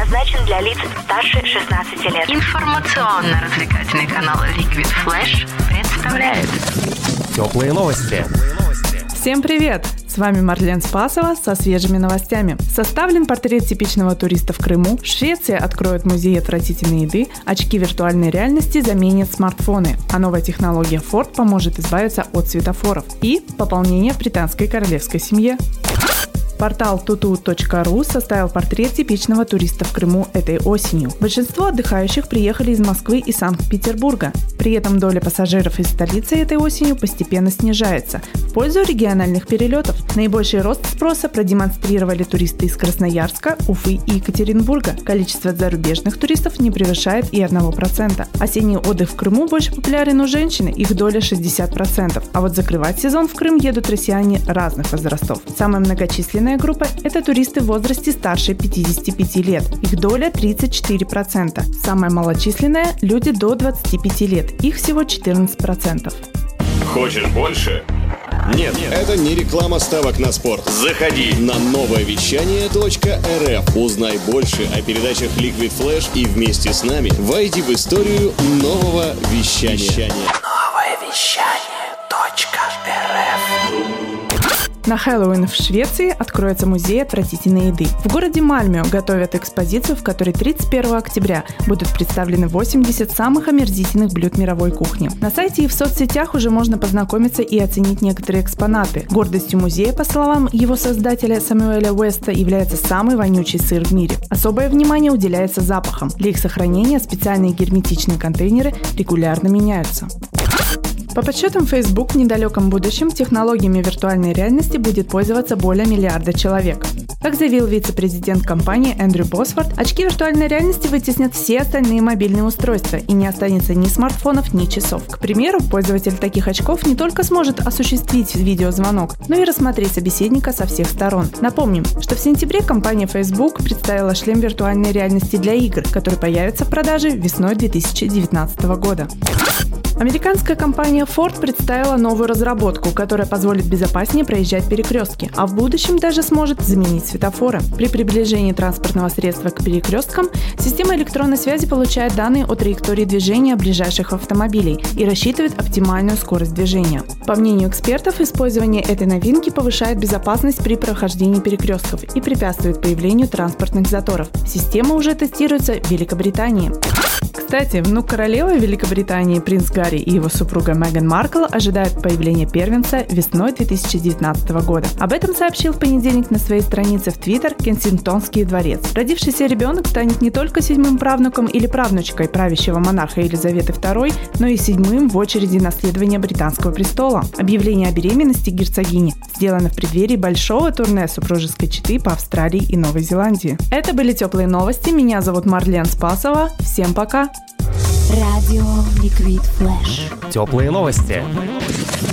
предназначен для лиц старше 16 лет. Информационно-развлекательный канал Liquid Flash представляет Теплые новости. Всем привет! С вами Марлен Спасова со свежими новостями. Составлен портрет типичного туриста в Крыму, Швеция откроет музей отвратительной еды, очки виртуальной реальности заменят смартфоны, а новая технология Ford поможет избавиться от светофоров и пополнение в британской королевской семье. Портал tutu.ru составил портрет типичного туриста в Крыму этой осенью. Большинство отдыхающих приехали из Москвы и Санкт-Петербурга. При этом доля пассажиров из столицы этой осенью постепенно снижается в пользу региональных перелетов. Наибольший рост спроса продемонстрировали туристы из Красноярска, Уфы и Екатеринбурга. Количество зарубежных туристов не превышает и 1%. Осенний отдых в Крыму больше популярен у женщин, их доля 60%. А вот закрывать сезон в Крым едут россияне разных возрастов. Самая многочисленная группа – это туристы в возрасте старше 55 лет. Их доля 34%. Самая малочисленная – люди до 25 лет. Их всего 14%. Хочешь больше? Нет, это не реклама ставок на спорт. Заходи на новое вещание .рф. Узнай больше о передачах Liquid Flash и вместе с нами войди в историю нового вещания. Новое вещание На Хэллоуин в Швеции откроется музей отвратительной еды. В городе Мальмё готовят экспозицию, в которой 31 октября будут представлены 80 самых омерзительных блюд мировой кухни. На сайте и в соцсетях уже можно познакомиться и оценить некоторые экспонаты. Гордостью музея, по словам его создателя Самуэля Уэста, является самый вонючий сыр в мире. Особое внимание уделяется запахам. Для их сохранения специальные герметичные контейнеры регулярно меняются. По подсчетам Facebook в недалеком будущем технологиями виртуальной реальности будет пользоваться более миллиарда человек. Как заявил вице-президент компании Эндрю Босфорд, очки виртуальной реальности вытеснят все остальные мобильные устройства и не останется ни смартфонов, ни часов. К примеру, пользователь таких очков не только сможет осуществить видеозвонок, но и рассмотреть собеседника со всех сторон. Напомним, что в сентябре компания Facebook представила шлем виртуальной реальности для игр, который появится в продаже весной 2019 года. Американская компания Ford представила новую разработку, которая позволит безопаснее проезжать перекрестки, а в будущем даже сможет заменить светофоры. При приближении транспортного средства к перекресткам система электронной связи получает данные о траектории движения ближайших автомобилей и рассчитывает оптимальную скорость движения. По мнению экспертов, использование этой новинки повышает безопасность при прохождении перекрестков и препятствует появлению транспортных заторов. Система уже тестируется в Великобритании. Кстати, внук королевы Великобритании принц Гарри и его супруга Меган Маркл ожидают появления первенца весной 2019 года. Об этом сообщил в понедельник на своей странице в Твиттер Кенсингтонский дворец. Родившийся ребенок станет не только седьмым правнуком или правнучкой правящего монарха Елизаветы II, но и седьмым в очереди наследования британского престола. Объявление о беременности герцогини сделано в преддверии большого турне супружеской четы по Австралии и Новой Зеландии. Это были теплые новости. Меня зовут Марлен Спасова. Всем пока! Радио Ликвид Флэш. Теплые новости. Теплые новости.